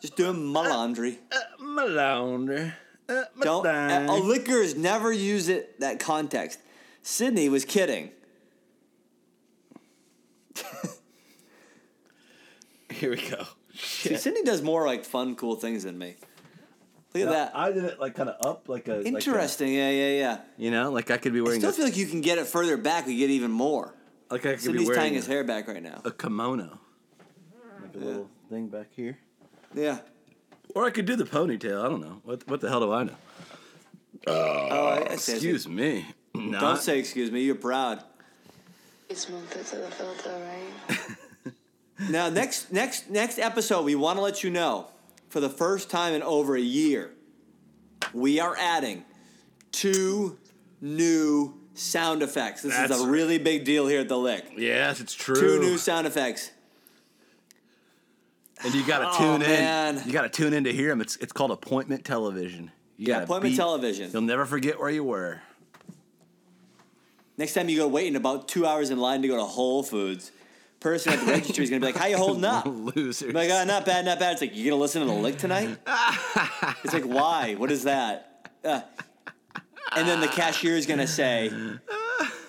just doing my laundry. Uh, my laundry. Uh, Don't thing. uh, lickers never use it that context. Sydney was kidding. Here we go. See, Sydney does more like fun, cool things than me. Look at that. I did it like kind of up, like a like a- Interesting. yeah, yeah, yeah. you know, like I could be wearing. I wearing still a, feel like you can get it further back. We get even more. like I could be Sydney's wearing tying a, his hair back right now. a kimono, like a little thing back here. Yeah. Or I could do the ponytail. I don't know. What what the hell do I know? Oh, I, I see, I see. Excuse me. Don't say excuse me. You're proud. You smoked it to the filter, right? Now, next next next episode, we want to let you know, for the first time in over a year, we are adding two new sound effects. This That's is a really big deal here at the Lick. Yes, it's true. Two new sound effects. And you gotta Oh, tune in. man. You gotta tune in to hear them. It's it's called appointment television. You Yeah, appointment be- television. You'll never forget where you were. Next time you go waiting about two hours in line to go to Whole Foods, person at the register is gonna be like, "How you holding up?" Losers. I'm like, oh, not bad, not bad. It's like, you gonna listen to the lick tonight? it's like, why? What is that? Uh, and then the cashier is gonna say,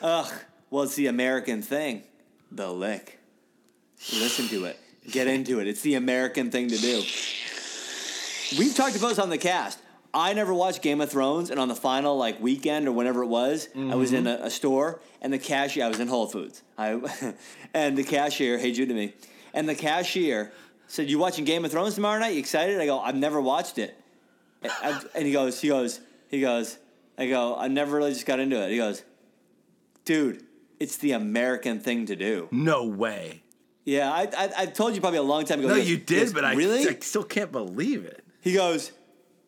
ugh, well, it's the American thing, the lick. Listen to it, get into it. It's the American thing to do. We've talked about this on the cast. I never watched Game of Thrones, and on the final like weekend or whenever it was, I was in a, a store, and the cashier. I was in Whole Foods. I and the cashier, hey Jude to me, and the cashier said, "You watching Game of Thrones tomorrow night? You excited?" I go, "I've never watched it." And, and he goes, he goes, he goes. I go, I never really just got into it. He goes, dude, it's the American thing to do. No way. Yeah, I I, I told you probably a long time ago. No, goes- you did, goes, but I, really. I still can't believe it. He goes,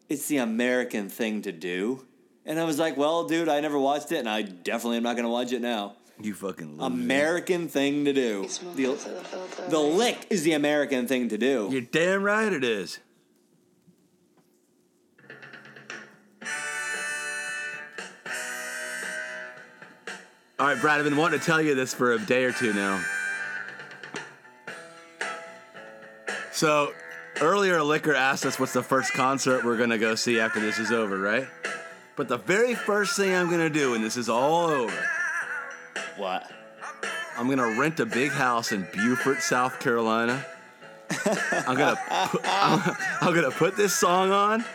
It's the American thing to do. And I was like, Well, dude, I never watched it, and I definitely am not going to watch it now. You fucking loser. American thing to do. The, to the the lick is the American thing to do. You're damn right it is. All right, Brad, I've been wanting to tell you this for a day or two now. So, earlier, Licker asked us what's the first concert we're going to go see after this is over, right? But the very first thing I'm going to do when this is all over, What? I'm going to rent a big house in Beaufort, South Carolina. I'm going to put, I'm, I'm going to put this song on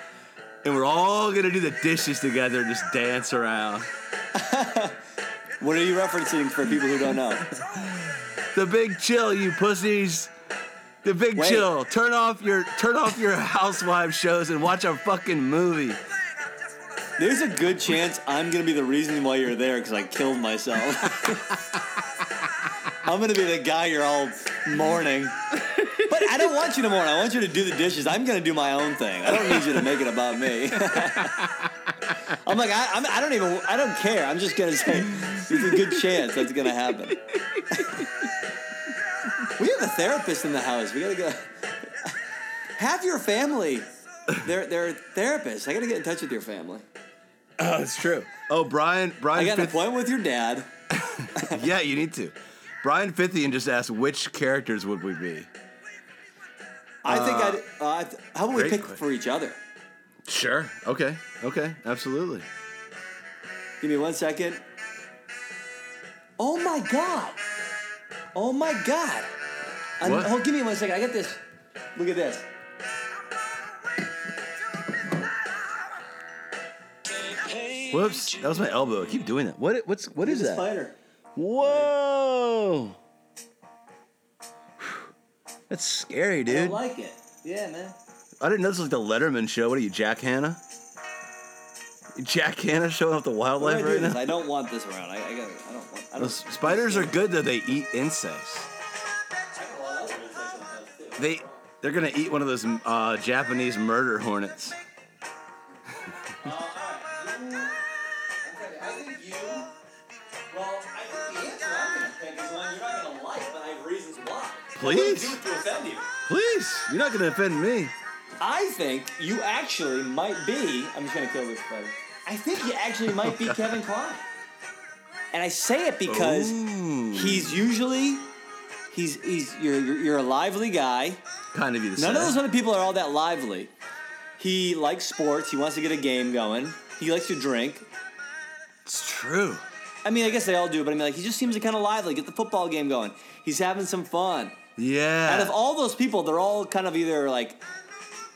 and we're all going to do the dishes together and just dance around. What are you referencing for people who don't know? The big chill, you pussies. The big Wait. chill. Turn off your turn off your housewife shows and watch a fucking movie. There's a good chance I'm gonna be the reason why you're there because I killed myself. I'm gonna be the guy you're all mourning. But I don't want you to mourn. I want you to do the dishes. I'm gonna do my own thing. I don't need you to make it about me. I'm like I, I'm, I don't even I don't care. I'm just gonna say there's a good chance that's gonna happen. A therapist in the house. We gotta go. Have your family. They're they're therapists. I gotta get in touch with your family. Oh, it's true. Oh, Brian, Brian. I got an appointment with your dad. yeah, you need to. Brian Fithian just asked which characters would we be. I think I'd. Uh, how about we pick question. for each other? Sure. Okay. Okay. Absolutely. Give me one second. Oh my god! Oh my god! I'm- What? Oh, give me one second. I got this. Look at this. Whoops, that was my elbow. I keep doing that. What? What's? What is that? spider. Whoa! That's scary, I dude. don't like it. Yeah, man. I didn't know this was like the Letterman show. What are you, Jack Hanna? Jack Hanna showing off the do I wildlife do right now. I don't want this around. I, I got. I don't want. I don't. Spiders are good though. They eat insects. They they're gonna eat one of those uh, Japanese murder hornets. I think you. Well, I think the answer I'm gonna pick is one you're not gonna like, but I have reasons why. Please. do it to offend. Please, you're not gonna offend me. I think you actually might be. I'm just gonna kill this buddy. I think you actually might be Kevin Kline. And I say it because Ooh. he's usually he's he's you're you're, you're a lively guy. Kind of you None say. of those other people are all that lively. He likes sports. He wants to get a game going. He likes to drink. It's true. I mean, I guess they all do, but I mean, like he just seems to kind of lively. Get the football game going. He's having some fun. Yeah. Out of all those people, they're all kind of either like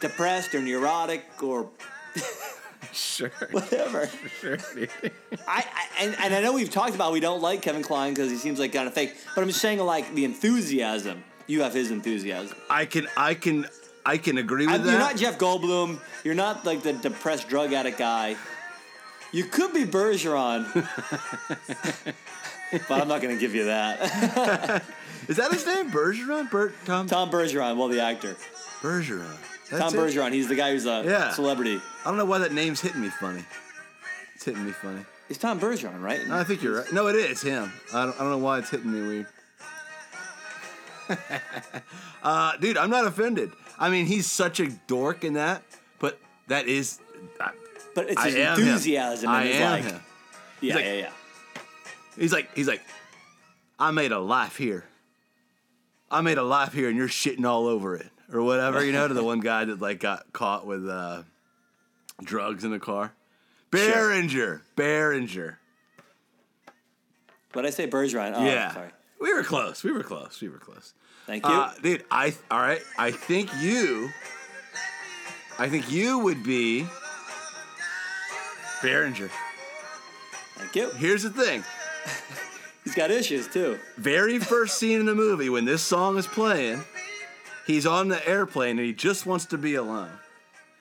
depressed or neurotic or sure. whatever. sure. I, I and, and I know we've talked about we don't like Kevin Kline because he seems like kind of fake, but I'm just saying like the enthusiasm. You have his enthusiasm. I can I can I can agree with I- that. you're not Jeff Goldblum. You're not like the depressed drug addict guy. You could be Bergeron, but I'm not going to give you that. Is that his name? Bergeron? Bert Tom, Tom Bergeron, well, the actor. Bergeron. That's Tom it? Bergeron. He's the guy who's a Yeah. celebrity. I don't know why that name's hitting me funny. It's hitting me funny. It's Tom Bergeron, right? No, I think you're right. No, it is him. I don't, I don't know why it's hitting me weird. uh, dude, I'm not offended. I mean, he's such a dork in that, but that is. I, But it's I his him. enthusiasm. I am like, him. Yeah, like- yeah, yeah. He's like, he's like, I made a life here. I made a life here, and you're shitting all over it, or whatever. You know, to the one guy that like got caught with uh, drugs in the car. Berenger, Berenger. But I say Bergeron. Oh, yeah, sorry. we were close. We were close. We were close. Thank you. Uh, dude, I all right. I think you. I think you would be Berenger. Thank you. Here's the thing. He's got issues too. Very first scene in the movie when this song is playing, he's on the airplane and he just wants to be alone.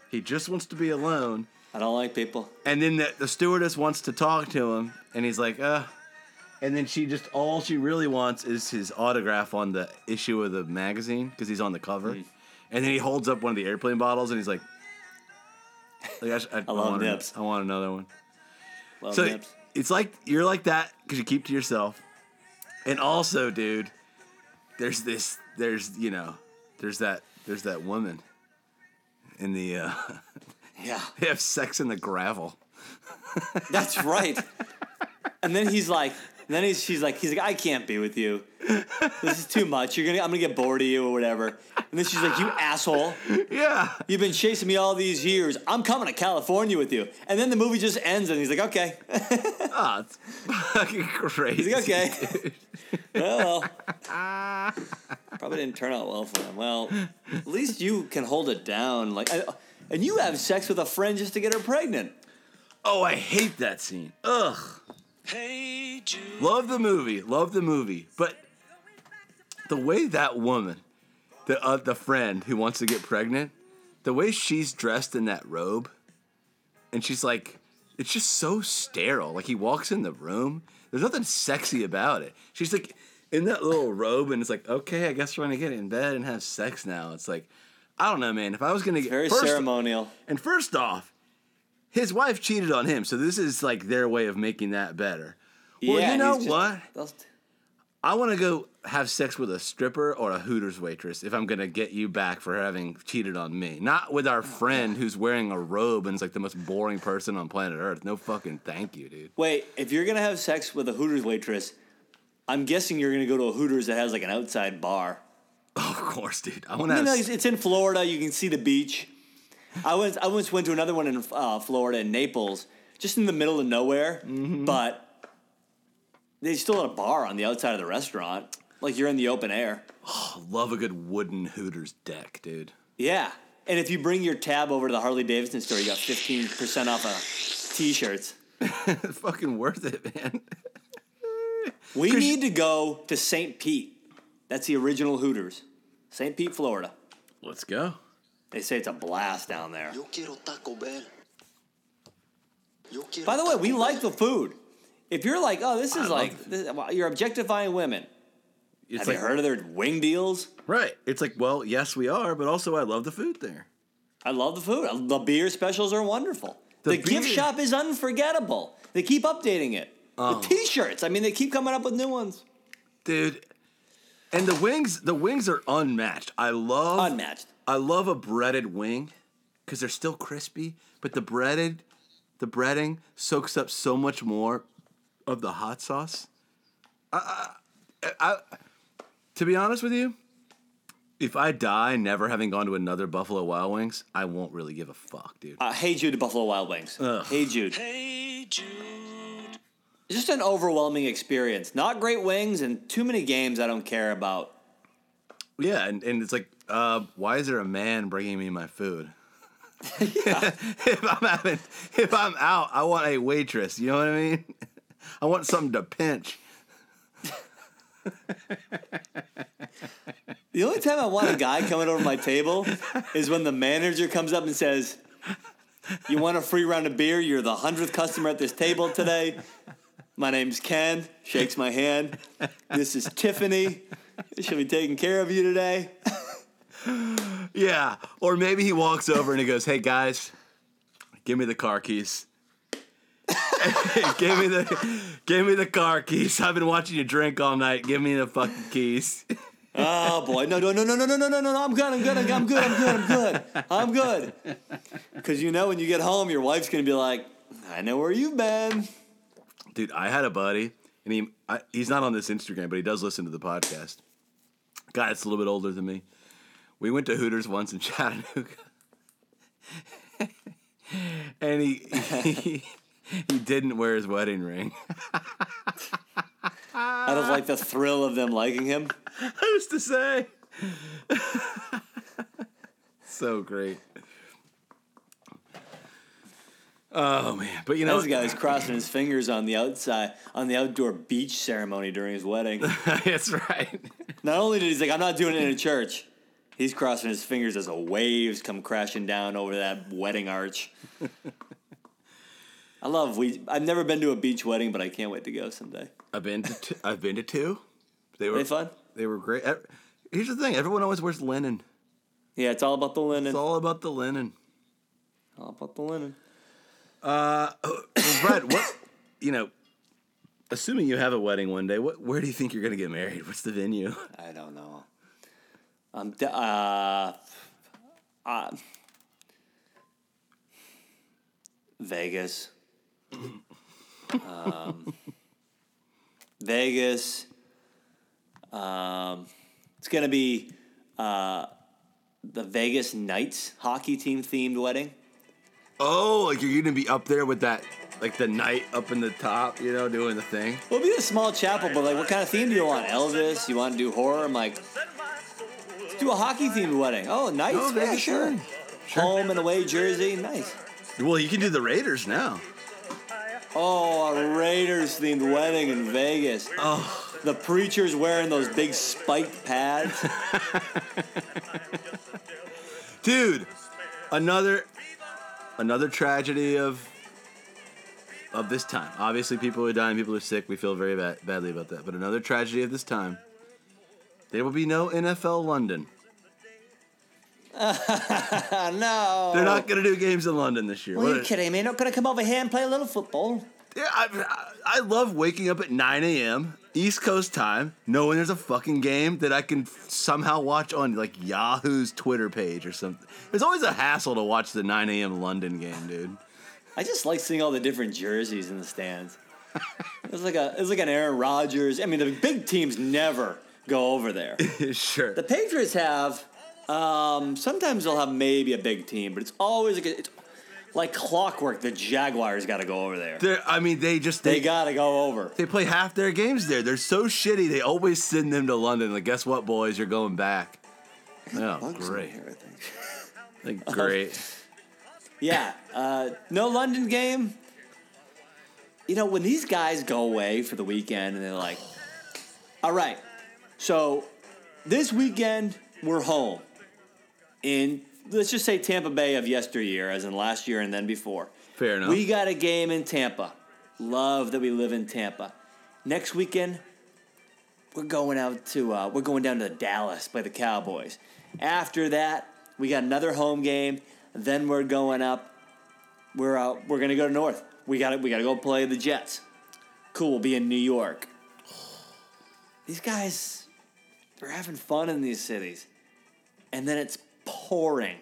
He just wants to be alone. I don't like people. And then the, the stewardess wants to talk to him, and he's like, uh. And then she just, all she really wants is his autograph on the issue of the magazine because he's on the cover. Hmm. And then he holds up one of the airplane bottles and he's like, like I, sh- I, love want, nips. I want another one. Love So nips. it's like you're like that because you keep to yourself, and also, dude, there's this, there's you know, there's that, there's that woman in the, uh, Yeah, they have sex in the gravel. that's right. and then he's like, And then he's, she's like, he's like, I can't be with you. This is too much. You're gonna, I'm gonna get bored of you or whatever. And then she's like, you asshole. Yeah. You've been chasing me all these years. I'm coming to California with you. And then the movie just ends, and he's like, okay. Oh, it's fucking crazy. He's like, okay. well, probably didn't turn out well for him. Well, at least you can hold it down. Like, I- and you have sex with a friend just to get her pregnant. Oh, I hate that scene. Ugh. Hey Jude. Love the movie. Love the movie. But the way that woman, the uh, the friend who wants to get pregnant, the way she's dressed in that robe, and she's like, it's just so sterile. Like he walks in the room, there's nothing sexy about it. She's like in that little robe, and it's like, okay, I guess we're gonna get in bed and have sex now. It's like, I don't know, man. If I was gonna get Very first- ceremonial. and first off, his wife cheated on him, so this is like their way of making that better. Well, yeah, you know just- what? I want to go have sex with a stripper or a Hooters waitress if I'm to get you back for having cheated on me. Not with our friend who's wearing a robe and is like the most boring person on planet Earth. No fucking thank you, dude. Wait, if you're gonna have sex with a Hooters waitress, I'm guessing you're gonna go to a Hooters that has like an outside bar. Oh, of course, dude. I want to You know, it's, it's in Florida. You can see the beach. I once I once went to another one in uh, Florida in Naples, just in the middle of nowhere, Mm-hmm. but they still had a bar on the outside of the restaurant, like you're in the open air. Oh, love a good wooden Hooters deck, dude. Yeah, and if you bring your tab over to the Harley Davidson store, you got fifteen percent off of t-shirts. It's fucking worth it, man. we need to go to St. Pete. That's the original Hooters, St. Pete, Florida. Let's go. They say it's a blast down there. Yo quiero Taco Bell. Yo quiero By the way, we like the food. If you're like, oh, this is love like, this, well, you're objectifying women. It's Have like, you heard of their wing deals? Right. It's like, well, yes, we are, but also I love the food there. I love the food. The beer specials are wonderful. The, The gift shop is unforgettable. They keep updating it. Oh. The t-shirts. I mean, they keep coming up with new ones. Dude. And the wings, the wings are unmatched. I love Unmatched. I love a breaded wing because they're still crispy, but the breaded, the breading soaks up so much more of the hot sauce. I, I, I, to be honest with you, if I die never having gone to another Buffalo Wild Wings, I won't really give a fuck, dude. Uh, hey Jude, Buffalo Wild Wings. Ugh. Hey Jude. Hey Jude. Just an overwhelming experience. Not great wings and too many games I don't care about. Yeah, and, and it's like, uh, why is there a man bringing me my food? if I'm having, if I'm out, I want a waitress. You know what I mean? I want something to pinch. The only time I want a guy coming over my table is when the manager comes up and says, You want a free round of beer? You're the hundredth customer at this table today. My name's Ken. Shakes my hand. This is Tiffany. She'll be taking care of you today. Yeah, or maybe he walks over and he goes, "Hey guys, give me the car keys. Give me the, give me the car keys. I've been watching you drink all night. Give me the fucking keys." Oh boy, no, no, no, no, no, no, no, no, no, I'm good, I'm good, I'm good, I'm good, I'm good, I'm good. Because you know when you get home, your wife's gonna be like, I know where you've been. Dude, I had a buddy, and he I, he's not on this Instagram, but he does listen to the podcast. Guy that's a little bit older than me. We went to Hooters once in Chattanooga, and he, he he didn't wear his wedding ring. Out of like the thrill of them liking him. Who's to say? so great. Oh man, but you know, This guy's crossing his fingers on the outside on the outdoor beach ceremony during his wedding. that's right. Not only did he's like, I'm not doing it in a church. He's crossing his fingers as the waves come crashing down over that wedding arch. I love we. I've never been to a beach wedding, but I can't wait to go someday. I've been to two, I've been to two. They were They fun? They were great. Here's the thing: everyone always wears linen. Yeah, it's all about the linen. It's all about the linen. all about the linen. Well, Brett, what you know? Assuming you have a wedding one day, what where do you think you're gonna get married? What's the venue? I don't know. Um. d- Uh. uh Vegas. Um, Vegas. Um, it's gonna be uh, the Vegas Knights hockey team themed wedding. Oh, like you're gonna be up there with that, like the knight up in the top, you know, doing the thing. It'll be a small chapel, but like, what kind of theme do you want? Elvis? You want to do horror? I'm like, let's do a hockey themed wedding. Oh, Knights? Oh, yeah, sure. sure. Home and away jersey, nice. Well, you can do the Raiders now. Oh, a Raiders themed wedding in Vegas. Oh, The preacher's wearing those big spiked pads. dude, another, another tragedy of, of this time. Obviously, people are dying, people are sick. We feel very bad, badly about that. But another tragedy of this time. There will be no NFL London. No. They're not gonna do games in London this year. Well, What you kidding me? Not gonna come over here and play a little football. Yeah, I, I love waking up at 9 a.m. East Coast time, knowing there's a fucking game that I can somehow watch on like Yahoo's Twitter page or something. It's always a hassle to watch the 9 a.m. London game, dude. I just like seeing all the different jerseys in the stands. it's like a it's like an Aaron Rodgers. I mean, the big teams never go over there. sure. The Patriots have. Um, sometimes they'll have maybe a big team, but it's always like a, it's like clockwork. The Jaguars got to go over there. They're, I mean, they just They they, got to go over. they play half their games there. They're so shitty. They always send them to London. Like, guess what, boys? You're going back. Oh, great. here, I think. Like, great. Yeah, uh, no London game. You know, when these guys go away for the weekend and they're like, all right, so this weekend we're home in, let's just say Tampa Bay of yesteryear, as in last year and then before. Fair enough. We got a game in Tampa. Love that we live in Tampa. Next weekend, we're going out to uh, we're going down to Dallas by the Cowboys. After that, we got another home game. Then we're going up. We're out. We're gonna go to North. We got We got to go play the Jets. Cool. We'll be in New York. These guys, they're having fun in these cities, and then it's pouring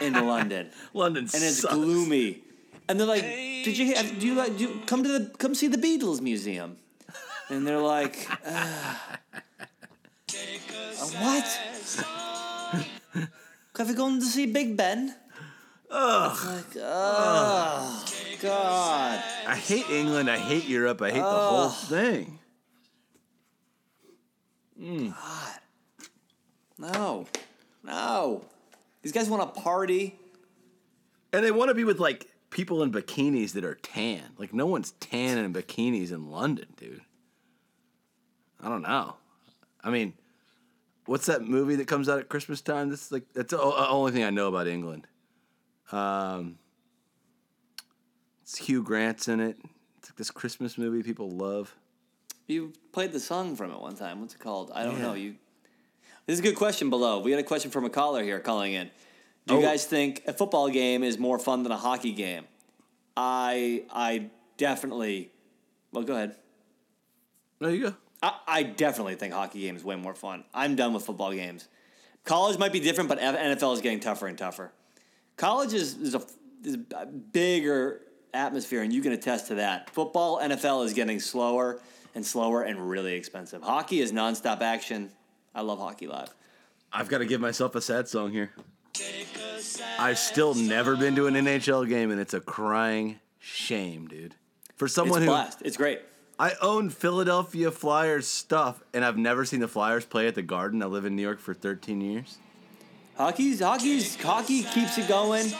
in London London and it's sucks. gloomy. And they're like, "Did you do you like do you come to the come see the Beatles museum?" And they're like, uh, "Uh, "What? Have you gone to see Big Ben?" Ugh. Like, oh, God. I hate England. I hate Europe. I hate the whole thing. God, No. No. These guys want to party. And they want to be with like people in bikinis that are tan. Like no one's tan in bikinis in London, dude. I don't know. I mean, what's that movie that comes out at Christmas time? That's like that's the only thing I know about England. Um, it's Hugh Grant's in it. It's like this Christmas movie people love. You played the song from it one time. What's it called? I don't Yeah. know. You. This is a good question below. We had a question from a caller here calling in. Do you Oh. guys think a football game is more fun than a hockey game? I I definitely. Well, go ahead. There you go. I, I definitely think hockey games way more fun. I'm done with football games. College might be different, but NFL is getting tougher and tougher. College is, is, a, is a bigger atmosphere, and you can attest to that. Football, NFL is getting slower and slower and really expensive. Hockey is nonstop action. I love hockey live. I've got to give myself a sad song here. I've still never been to an NHL game, and it's a crying shame, dude. For It's someone a who blast. It's great. I own Philadelphia Flyers stuff, and I've never seen the Flyers play at the Garden. I live in New York for 13 years. Hockey's hockey's hockey keeps it going.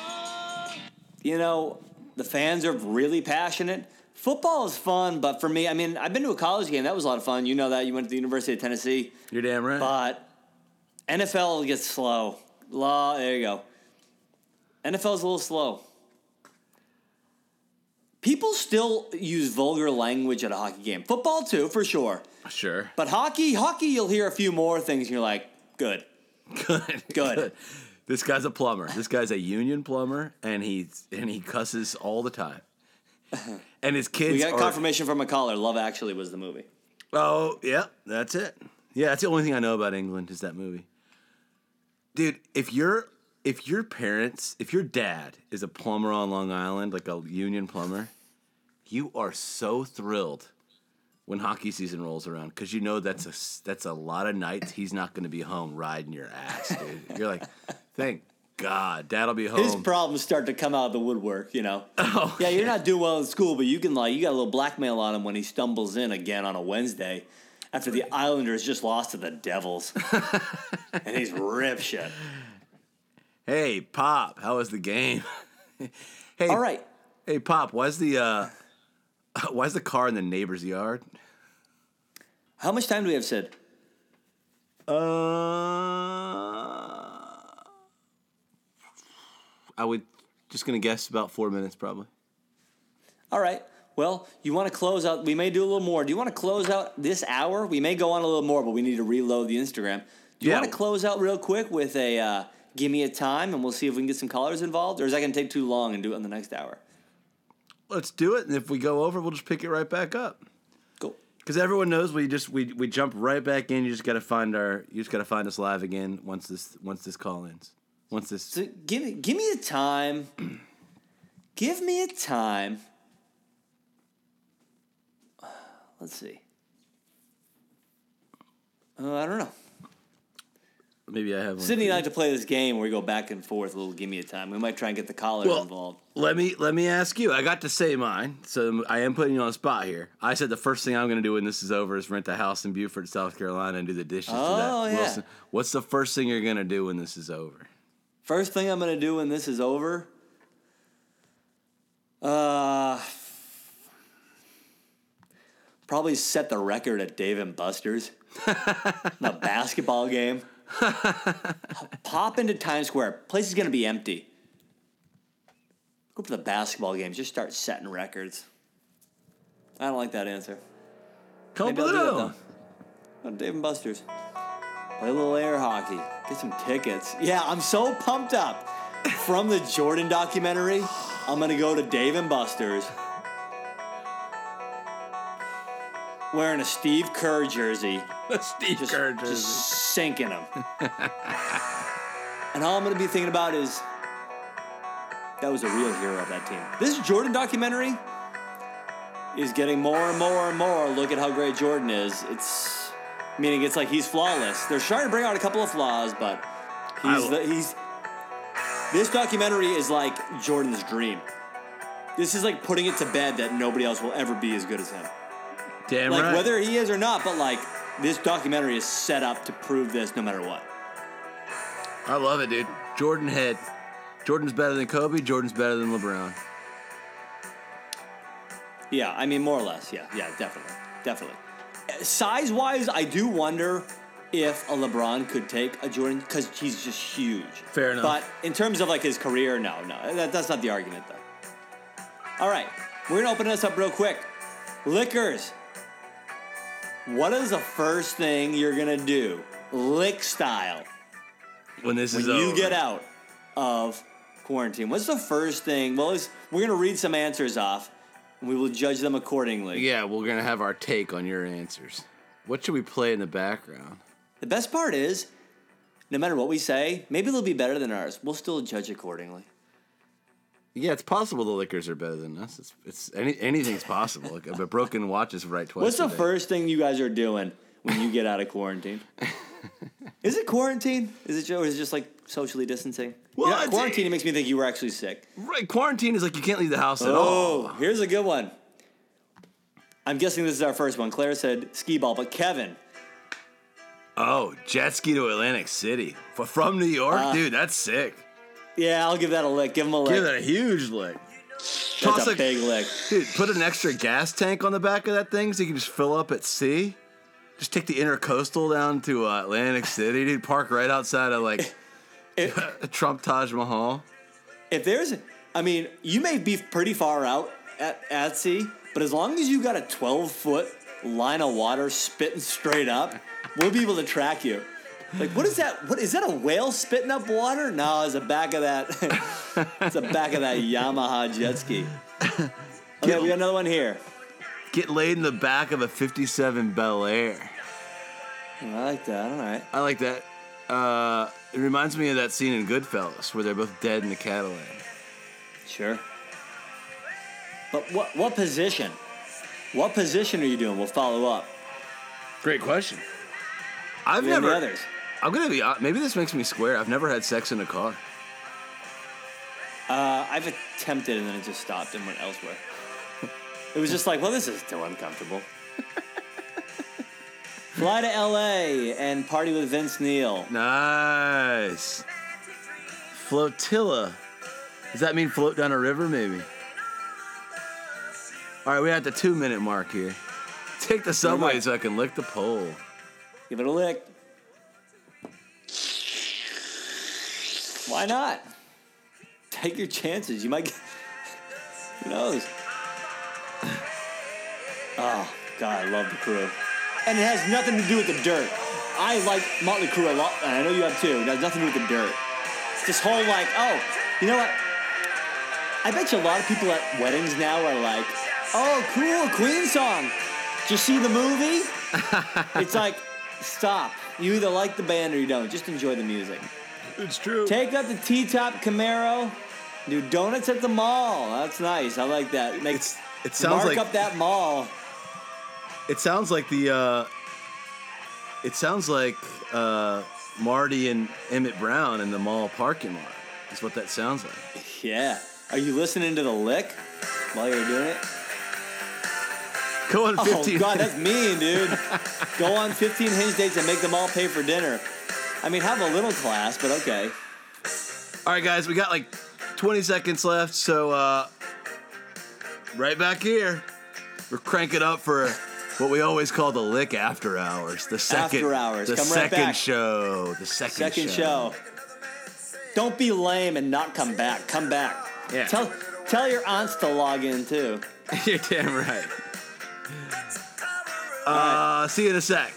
You know, the fans are really passionate. Football is fun, but for me, I mean, I've been to a college game. That was a lot of fun. You know that. You went to the University of Tennessee. You're damn right. But NFL gets slow. Law, there you go. NFL's a little slow. People still use vulgar language at a hockey game. Football too, for sure. sure. But hockey, hockey, you'll hear a few more things, and you're like, good. Good. Good. This guy's a plumber. This guy's a union plumber, and he's and he cusses all the time. And his kids. We got are- confirmation from a caller. Love Actually was the movie. Oh, yeah, that's it. Yeah, that's the only thing I know about England is that movie. Dude, if your if your parents, if your dad is a plumber on Long Island, like a union plumber, you are so thrilled when hockey season rolls around because you know that's a s- that's a lot of nights he's not going to be home riding your ass, dude. You're like, thank God, Dad'll be home. His problems start to come out of the woodwork, you know. Oh, yeah, you're not doing well in school, but you can like you got a little blackmail on him when he stumbles in again on a Wednesday after the Islanders just lost to the Devils, and he's rip shit. hey, Pop, how was the game? hey, All right, Hey, Pop, why's the uh, why's the car in the neighbor's yard? how much time do we have, Sid? Uh, I would just gonna guess about four minutes, probably. All right. Well, you want to close out? We may do a little more. Do you want to close out this hour? We may go on a little more, but we need to reload the Instagram. Do you Yeah. want to close out real quick with a uh, give me a time, and we'll see if we can get some callers involved, or is that going to take too long and do it in the next hour? Let's do it, and if we go over, we'll just pick it right back up. Cool. Because everyone knows we just we, we jump right back in. You just gotta find our you just gotta find us live again once this once this call ends. Once this So give me give me a time. give me a time. Let's see. Uh, I don't know. maybe I have one. Sydney and I like to play this game where we go back and forth. A little give me a time. We might try and get the callers Well, involved. Let me let me ask you. I got to say mine, so I am putting you on the spot here. I said the first thing I'm going to do when this is over is rent a house in Beaufort, South Carolina, and do the dishes Oh, to that. yeah. Wilson. What's the first thing you're going to do when this is over? First thing I'm gonna do when this is over. Uh, probably set the record at Dave and Buster's. the basketball game. Pop into Times Square. Place is gonna be empty. Go for the basketball games. Just start setting records. I don't like that answer. Maybe I'll do that Completely. Oh, Dave and Buster's. Play a little air hockey. Get some tickets. Yeah, I'm so pumped up. From the Jordan documentary, I'm gonna go to Dave and Buster's. Wearing a Steve Kerr jersey, Steve just, Kerr just jersey. sinking them. and all I'm gonna be thinking about is that was a real hero of that team. This Jordan documentary is getting more and more and more. Look at how great Jordan is. It's meaning it's like he's flawless. They're trying to bring out a couple of flaws, but he's the, he's. This documentary is like Jordan's dream. This is like putting it to bed that nobody else will ever be as good as him. Damn Like right. whether he is or not, but like this documentary is set up to prove this no matter what. I love it, dude. Jordan head. Jordan's better than Kobe. Jordan's better than LeBron. Yeah, I mean more or less. Yeah, yeah, definitely, definitely. Size wise, I do wonder if a LeBron could take a Jordan because he's just huge. Fair enough. But in terms of like his career, no, no, that, that's not the argument though. All right, we're gonna open this up real quick. Lickers. What is the first thing you're gonna do, lick style, When this when is you over. get out of quarantine? What's the first thing? Well, is we're gonna read some answers off, we will judge them accordingly. Yeah, we're gonna have our take on your answers. What should we play in the background? The best part is, no matter what we say, maybe they'll be better than ours. We'll still judge accordingly. Yeah, it's possible the lickers are better than us. It's it's any, anything's possible. A broken watch is right twice. What's the first thing you guys are doing when you get out of quarantine? is it quarantine? Is it, or is it just like socially distancing? Well, Yeah, quarantine it makes me think you were actually sick. Right, quarantine is like you can't leave the house at all. Oh, here's a good one. I'm guessing this is our first one. Claire said ski ball, but Kevin, Oh, jet ski to Atlantic City from New York, Uh, dude. That's sick. yeah, I'll give that a lick. Give him a lick. Give that a huge lick. That's Toss a a- big lick. Dude, put an extra gas tank on the back of that thing so you can just fill up at sea. Just take the intercoastal down to uh, Atlantic City, dude. Park right outside of like If, Trump Taj Mahal. if there's, I mean, you may be pretty far out at, at sea, but as long as you got a 12 foot line of water spitting straight up, we'll be able to track you. Like, what is that? What is that? A whale spitting up water? No, it's the back of that. it's the back of that Yamaha jet ski. Okay, we got another one here. Get laid in the back of a 57 Bel Air. I like that. All right. I like that. Uh, it reminds me of that scene in Goodfellas where they're both dead in the Cadillac. Sure. But what what position? What position are you doing? We'll follow up. Great question. I've You never. others. I'm gonna be. hon- Maybe this makes me square. I've never had sex in a car. Uh, I've attempted and then it just stopped and went elsewhere. It was just like, well, this is too uncomfortable. Fly to LA and party with Vince Neil. Nice. Flotilla. Does that mean float down a river? Maybe. All right, we're at the two minute mark here. Take the subway so I can lick the pole. Give it a lick. Why not? Take your chances. You might get. Who knows? Oh, God, I love the crew. And it has nothing to do with the dirt. I like Motley Crue a lot, and I know you have too. It has nothing to do with the dirt. It's this whole, like, oh, you know what? I bet you a lot of people at weddings now are like, oh, cool, Queen song. Did you see the movie? it's like, stop. You either like the band or you don't. Just enjoy the music. It's true. Take up the T-top Camaro. Do donuts at the mall. That's nice. I like that. Make, it sounds mark like up that mall. It sounds like the uh, it sounds like uh, Marty and Emmett Brown in the mall parking lot. Is what that sounds like. Yeah. Are you listening to the lick while you're doing it? Go on 15. Oh 15. God, that's mean, dude. Go on 15 hinge dates and make them all pay for dinner. I mean, have a little class, but okay. All right, guys, we got like 20 seconds left, so uh, right back here, we're cranking up for what we always call the lick after hours. The second After hours. The Come right second back. show. The second, Second show. Don't be lame and not come back. Come back. Yeah. Tell tell your aunts to log in too. You're damn right. Uh, see you in a sec.